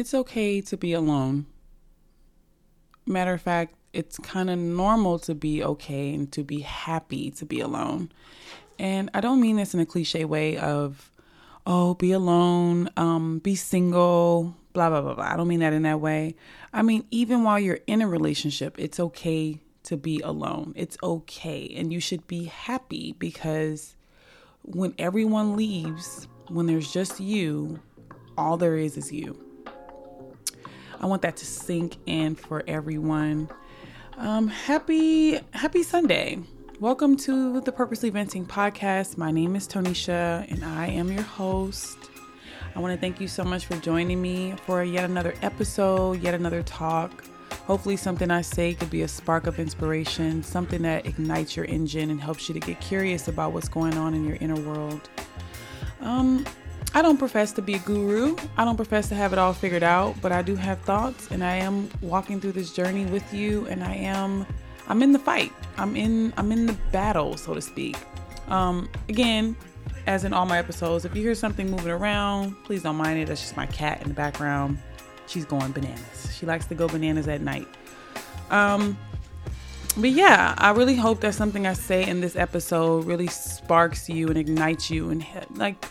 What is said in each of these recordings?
it's okay to be alone. Matter of fact, it's kind of normal to be okay and to be happy to be alone. And I don't mean this in a cliche way of, oh, be alone, um, be single, blah, blah, blah, blah. I don't mean that in that way. I mean, even while you're in a relationship, it's okay to be alone. It's okay. And you should be happy because when everyone leaves, when there's just you, all there is is you. I want that to sink in for everyone. Um, happy happy Sunday. Welcome to the Purposely Venting podcast. My name is Tonisha and I am your host. I want to thank you so much for joining me for yet another episode, yet another talk. Hopefully, something I say could be a spark of inspiration, something that ignites your engine and helps you to get curious about what's going on in your inner world. Um, I don't profess to be a guru. I don't profess to have it all figured out, but I do have thoughts and I am walking through this journey with you and I am I'm in the fight. I'm in I'm in the battle, so to speak. Um again, as in all my episodes, if you hear something moving around, please don't mind it. That's just my cat in the background. She's going bananas. She likes to go bananas at night. Um but yeah, I really hope that something I say in this episode really sparks you and ignites you and like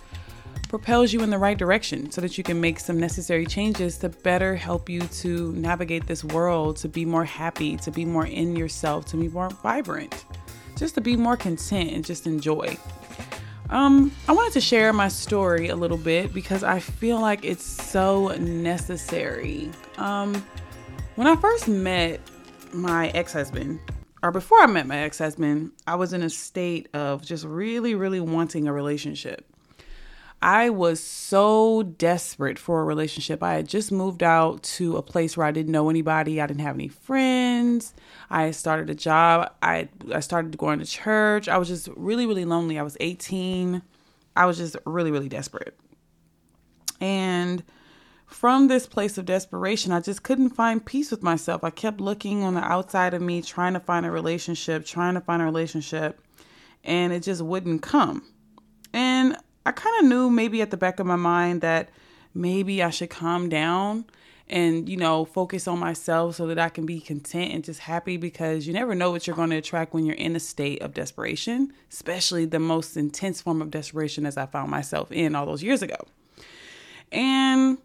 propels you in the right direction so that you can make some necessary changes to better help you to navigate this world, to be more happy, to be more in yourself, to be more vibrant, just to be more content and just enjoy. Um, I wanted to share my story a little bit because I feel like it's so necessary. Um, when I first met my ex husband, or before I met my ex husband, I was in a state of just really, really wanting a relationship. I was so desperate for a relationship. I had just moved out to a place where I didn't know anybody. I didn't have any friends. I started a job. I I started going to church. I was just really really lonely. I was 18. I was just really really desperate. And from this place of desperation, I just couldn't find peace with myself. I kept looking on the outside of me, trying to find a relationship, trying to find a relationship, and it just wouldn't come. And I kind of knew maybe at the back of my mind that maybe I should calm down and you know focus on myself so that I can be content and just happy because you never know what you're going to attract when you're in a state of desperation, especially the most intense form of desperation as I found myself in all those years ago. And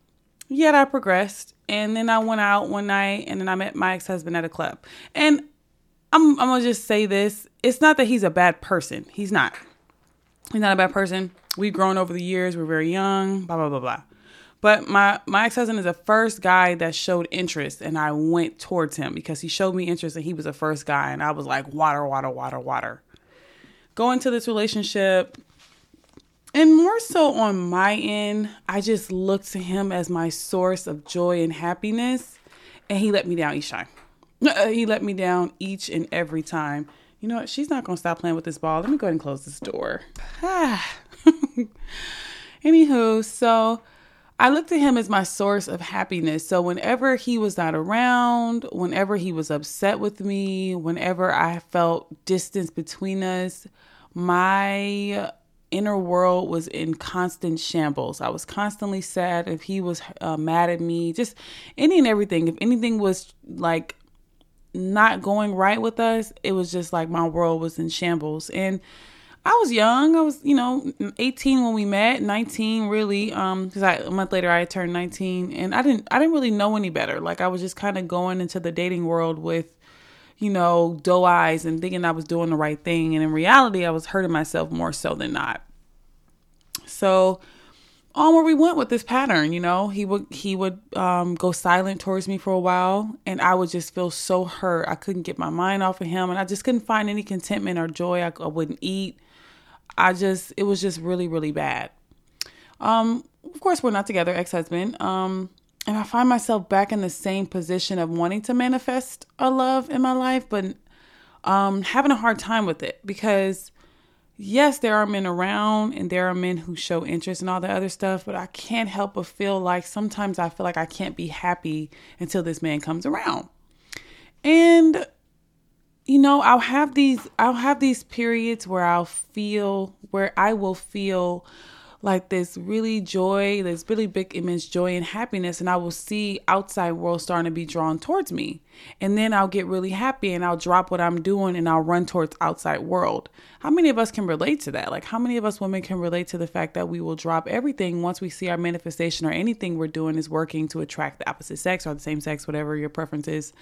yet I progressed and then I went out one night and then I met my ex-husband at a club. And I'm I'm going to just say this, it's not that he's a bad person. He's not. He's not a bad person we've grown over the years. We're very young, blah, blah, blah, blah. But my, my ex husband is the first guy that showed interest, and I went towards him because he showed me interest and he was the first guy. And I was like, water, water, water, water. Go into this relationship, and more so on my end, I just looked to him as my source of joy and happiness, and he let me down each time. Uh, he let me down each and every time. You know what? She's not going to stop playing with this ball. Let me go ahead and close this door. Anywho, so I looked at him as my source of happiness. So whenever he was not around, whenever he was upset with me, whenever I felt distance between us, my inner world was in constant shambles. I was constantly sad if he was uh, mad at me, just any and everything. If anything was like not going right with us, it was just like my world was in shambles. And I was young. I was, you know, 18 when we met, 19 really. Um, because I a month later I turned 19, and I didn't, I didn't really know any better. Like I was just kind of going into the dating world with, you know, doe eyes and thinking I was doing the right thing, and in reality, I was hurting myself more so than not. So, on where we went with this pattern, you know, he would he would um, go silent towards me for a while, and I would just feel so hurt. I couldn't get my mind off of him, and I just couldn't find any contentment or joy. I, I wouldn't eat. I just it was just really really bad. Um, of course we're not together, ex-husband. Um, and I find myself back in the same position of wanting to manifest a love in my life, but um, having a hard time with it because yes, there are men around and there are men who show interest and all the other stuff, but I can't help but feel like sometimes I feel like I can't be happy until this man comes around. And you know, I'll have these I'll have these periods where I'll feel where I will feel like this really joy, this really big immense joy and happiness, and I will see outside world starting to be drawn towards me. And then I'll get really happy and I'll drop what I'm doing and I'll run towards outside world. How many of us can relate to that? Like how many of us women can relate to the fact that we will drop everything once we see our manifestation or anything we're doing is working to attract the opposite sex or the same sex, whatever your preference is.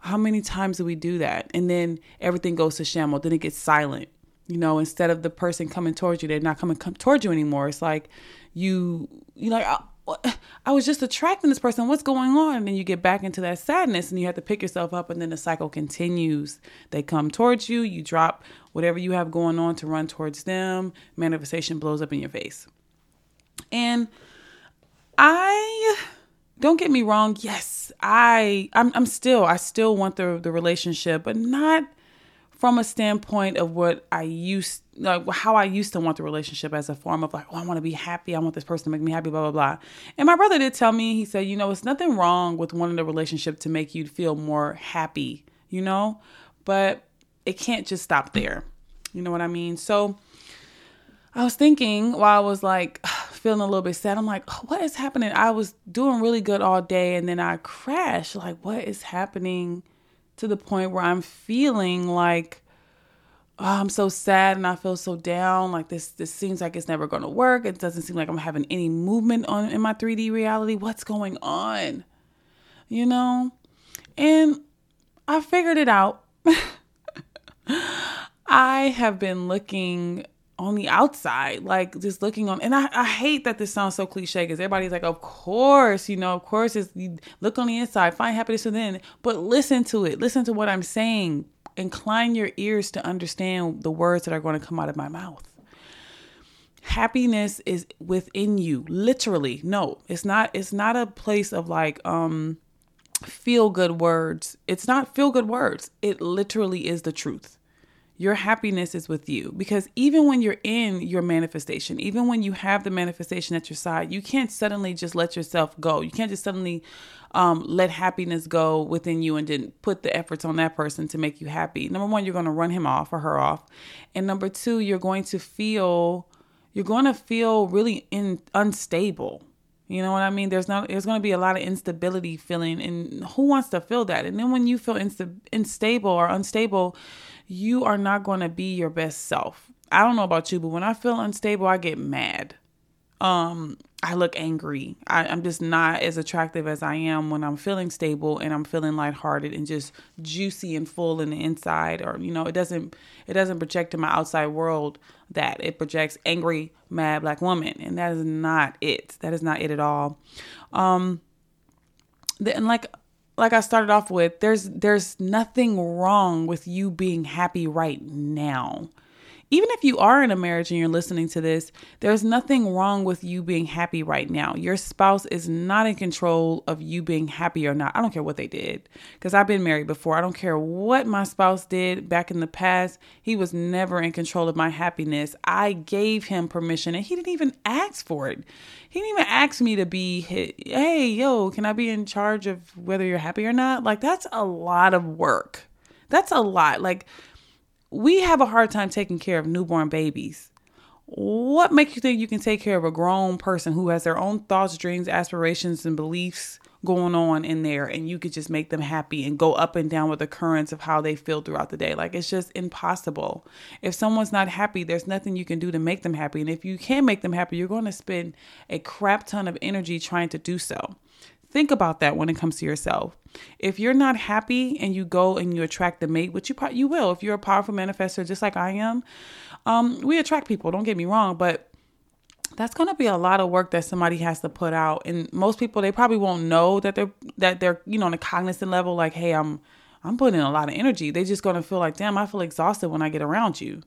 How many times do we do that? And then everything goes to shamble, then it gets silent you know instead of the person coming towards you they're not coming come towards you anymore. It's like you you like oh, I, I was just attracting this person. What's going on? And then you get back into that sadness and you have to pick yourself up and then the cycle continues. They come towards you you drop whatever you have going on to run towards them. Manifestation blows up in your face. And i don't get me wrong yes i i'm, I'm still i still want the the relationship but not from a standpoint of what I used, like how I used to want the relationship as a form of like, oh, I want to be happy. I want this person to make me happy, blah, blah, blah. And my brother did tell me, he said, you know, it's nothing wrong with wanting the relationship to make you feel more happy, you know, but it can't just stop there. You know what I mean? So I was thinking while I was like feeling a little bit sad, I'm like, oh, what is happening? I was doing really good all day and then I crashed. Like, what is happening? To the point where I'm feeling like oh, I'm so sad and I feel so down. Like this this seems like it's never going to work. It doesn't seem like I'm having any movement on in my 3D reality. What's going on? You know? And I figured it out. I have been looking on the outside, like just looking on. And I, I hate that this sounds so cliche because everybody's like, of course, you know, of course, it's you look on the inside, find happiness within. But listen to it, listen to what I'm saying. Incline your ears to understand the words that are going to come out of my mouth. Happiness is within you, literally. No, it's not. It's not a place of like um feel good words. It's not feel good words. It literally is the truth your happiness is with you. Because even when you're in your manifestation, even when you have the manifestation at your side, you can't suddenly just let yourself go. You can't just suddenly um, let happiness go within you and then put the efforts on that person to make you happy. Number one, you're going to run him off or her off. And number two, you're going to feel, you're going to feel really in, unstable. You know what I mean? There's not there's going to be a lot of instability feeling and who wants to feel that? And then when you feel insta- unstable or unstable, you are not going to be your best self. I don't know about you, but when I feel unstable, I get mad. Um, I look angry. I, am just not as attractive as I am when I'm feeling stable and I'm feeling lighthearted and just juicy and full in the inside. Or you know, it doesn't it doesn't project to my outside world that it projects angry, mad black woman, and that is not it. That is not it at all. Um, and like like I started off with, there's there's nothing wrong with you being happy right now even if you are in a marriage and you're listening to this, there's nothing wrong with you being happy right now. Your spouse is not in control of you being happy or not. I don't care what they did because I've been married before. I don't care what my spouse did back in the past. He was never in control of my happiness. I gave him permission and he didn't even ask for it. He didn't even ask me to be, hey, yo, can I be in charge of whether you're happy or not? Like, that's a lot of work. That's a lot. Like, we have a hard time taking care of newborn babies. What makes you think you can take care of a grown person who has their own thoughts, dreams, aspirations, and beliefs going on in there, and you could just make them happy and go up and down with the currents of how they feel throughout the day? Like, it's just impossible. If someone's not happy, there's nothing you can do to make them happy. And if you can't make them happy, you're going to spend a crap ton of energy trying to do so. Think about that when it comes to yourself. If you're not happy and you go and you attract the mate, which you you will if you're a powerful manifester just like I am, um, we attract people. Don't get me wrong, but that's going to be a lot of work that somebody has to put out and most people they probably won't know that they're that they're you know on a cognizant level like hey i'm i'm putting in a lot of energy they're just going to feel like damn i feel exhausted when i get around you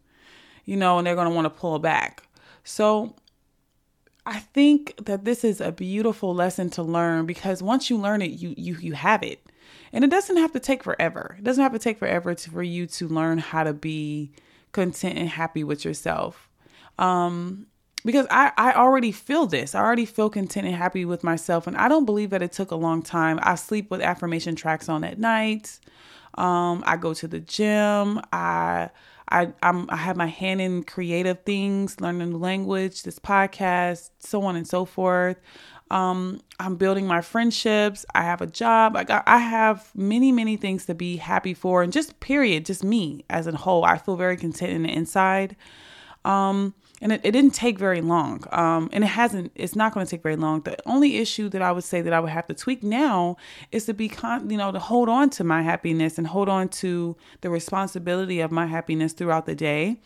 you know and they're going to want to pull back so I think that this is a beautiful lesson to learn because once you learn it, you you you have it. And it doesn't have to take forever. It doesn't have to take forever to, for you to learn how to be content and happy with yourself. Um because I, I already feel this. I already feel content and happy with myself. And I don't believe that it took a long time. I sleep with affirmation tracks on at night. Um, I go to the gym. I I I'm I have my hand in creative things, learning new language, this podcast, so on and so forth. Um, I'm building my friendships. I have a job. I got I have many, many things to be happy for and just period, just me as a whole. I feel very content in the inside. Um, and it, it didn't take very long. Um, and it hasn't, it's not going to take very long. The only issue that I would say that I would have to tweak now is to be, con- you know, to hold on to my happiness and hold on to the responsibility of my happiness throughout the day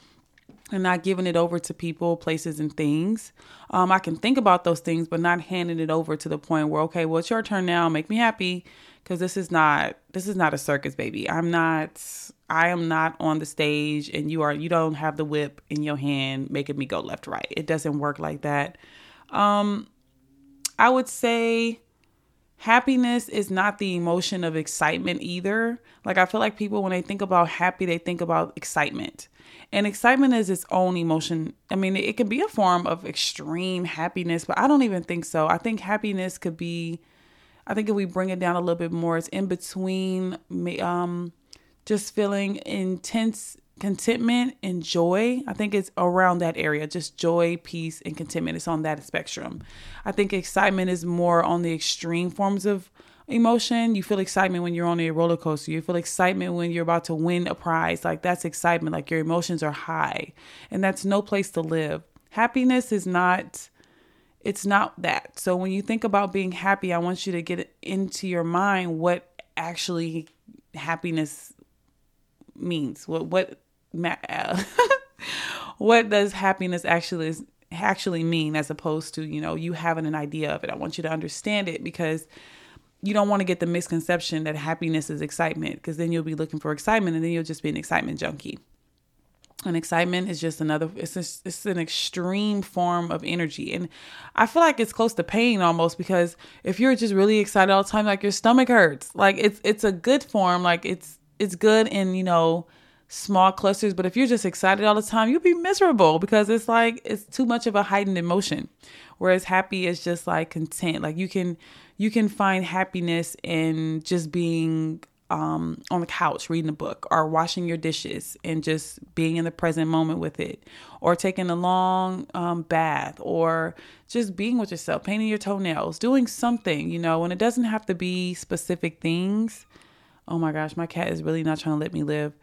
and not giving it over to people, places, and things. Um, I can think about those things, but not handing it over to the point where, okay, well, it's your turn now. Make me happy, because this is not this is not a circus, baby. I'm not. I am not on the stage, and you are. You don't have the whip in your hand, making me go left, right. It doesn't work like that. Um, I would say happiness is not the emotion of excitement either. Like I feel like people when they think about happy, they think about excitement. And excitement is its own emotion. I mean, it can be a form of extreme happiness, but I don't even think so. I think happiness could be I think if we bring it down a little bit more, it's in between um just feeling intense contentment and joy. I think it's around that area, just joy, peace, and contentment. It's on that spectrum. I think excitement is more on the extreme forms of emotion. You feel excitement when you're on a roller coaster. You feel excitement when you're about to win a prize. Like that's excitement. Like your emotions are high. And that's no place to live. Happiness is not it's not that. So when you think about being happy, I want you to get into your mind what actually happiness means. What what what does happiness actually actually mean as opposed to, you know, you having an idea of it. I want you to understand it because you don't want to get the misconception that happiness is excitement because then you'll be looking for excitement and then you'll just be an excitement junkie. And excitement is just another it's it's an extreme form of energy and I feel like it's close to pain almost because if you're just really excited all the time like your stomach hurts. Like it's it's a good form like it's it's good in, you know, small clusters, but if you're just excited all the time, you'll be miserable because it's like it's too much of a heightened emotion. Whereas happy is just like content. Like you can you can find happiness in just being um, on the couch reading a book or washing your dishes and just being in the present moment with it or taking a long um, bath or just being with yourself painting your toenails doing something you know and it doesn't have to be specific things. Oh my gosh my cat is really not trying to let me live.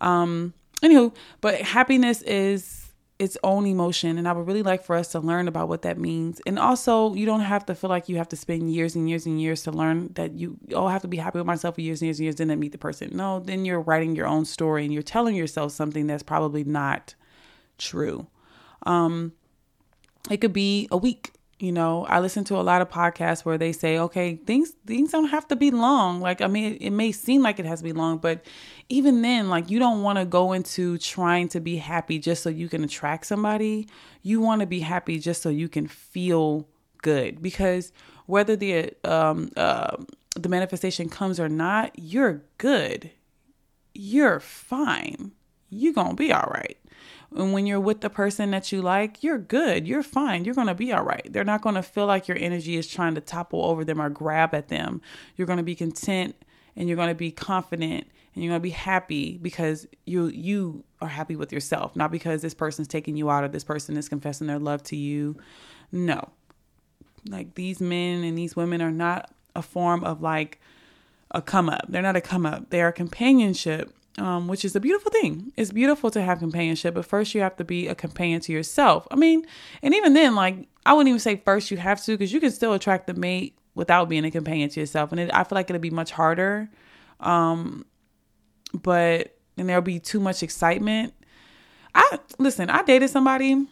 Um, anywho, but happiness is its own emotion and i would really like for us to learn about what that means. And also you don't have to feel like you have to spend years and years and years to learn that you I have to be happy with myself for years and years and years then meet the person. No then you're writing your own story and you're telling yourself something that's probably not true. Um it could be a week you know i listen to a lot of podcasts where they say okay things things don't have to be long. Like i mean it, may seem like it has to be long but even then like you don't want to go into trying to be happy just so you can attract somebody. You want to be happy just so you can feel good because whether the um uh, the manifestation comes or not you're good. You're fine. You're gonna be all right and when you're with the person that you like, you're good. You're fine. You're going to be all right. They're not going to feel like your energy is trying to topple over them or grab at them. You're going to be content and you're going to be confident and you're going to be happy because you you are happy with yourself, not because this person's taking you out or this person is confessing their love to you. No. Like these men and these women are not a form of like a come up. They're not a come up. They are companionship um, which is a beautiful thing. It's beautiful to have companionship, but first you have to be a companion to yourself. I mean, and even then, like I wouldn't even say first you have to, because you can still attract the mate without being a companion to yourself, and it, I feel like it'll be much harder. Um, but and there'll be too much excitement. I listen. I dated somebody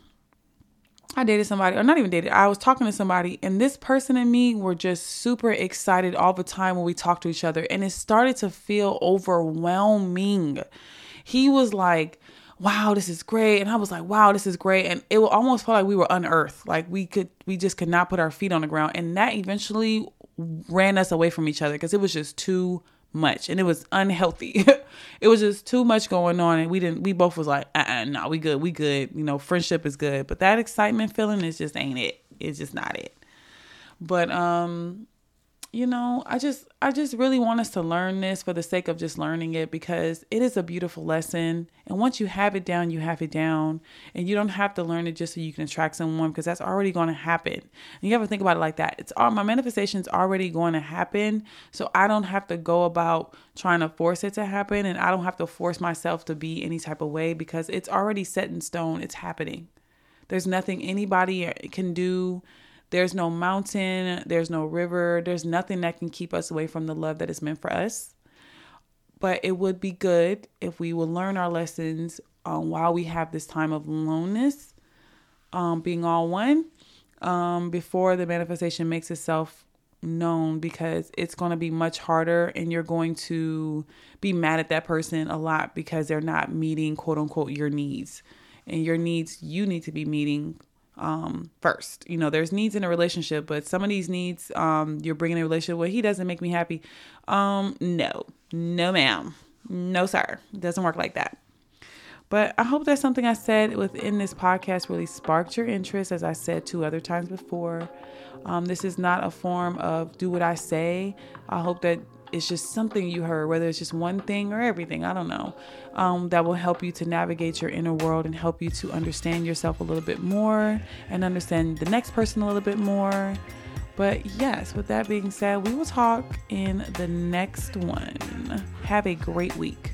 I dated somebody, or not even dated, I was talking to somebody, and this person and me were just super excited all the time when we talked to each other. And it started to feel overwhelming. He was like, wow, this is great. And I was like, wow, this is great. And it almost felt like we were unearthed. Like we could, we just could not put our feet on the ground. And that eventually ran us away from each other because it was just too much and it was unhealthy. it was just too much going on and we didn't we both was like, uh-uh, no, we good, we good. You know, friendship is good. But that excitement feeling is just ain't it. It's just not it. But um you know, I just I just really want us to learn this for the sake of just learning it because it is a beautiful lesson. And once you have it down, you have it down. And you don't have to learn it just so you can attract someone because that's already going to happen. And you to think about it like that. It's all my manifestation's already going to happen. So I don't have to go about trying to force it to happen and I don't have to force myself to be any type of way because it's already set in stone. It's happening. There's nothing anybody can do there's no mountain, there's no river, there's nothing that can keep us away from the love that is meant for us. But it would be good if we would learn our lessons um, while we have this time of aloneness, um, being all one, um, before the manifestation makes itself known because it's going to be much harder and you're going to be mad at that person a lot because they're not meeting quote unquote your needs and your needs you need to be meeting um, first. You know, there's needs in a relationship, but some of these needs um, you're bringing a relationship where he doesn't make me happy. Um, no, no, ma'am, no, sir. It doesn't work like that. But I hope that something I said within this podcast really sparked your interest, as I said two other times before. Um, this is not a form of do what I say. I hope that it's just something you heard, whether it's just one thing or everything, I don't know, um, that will help you to navigate your inner world and help you to understand yourself a little bit more and understand the next person a little bit more. But yes, with that being said, we will talk in the next one. Have a great week.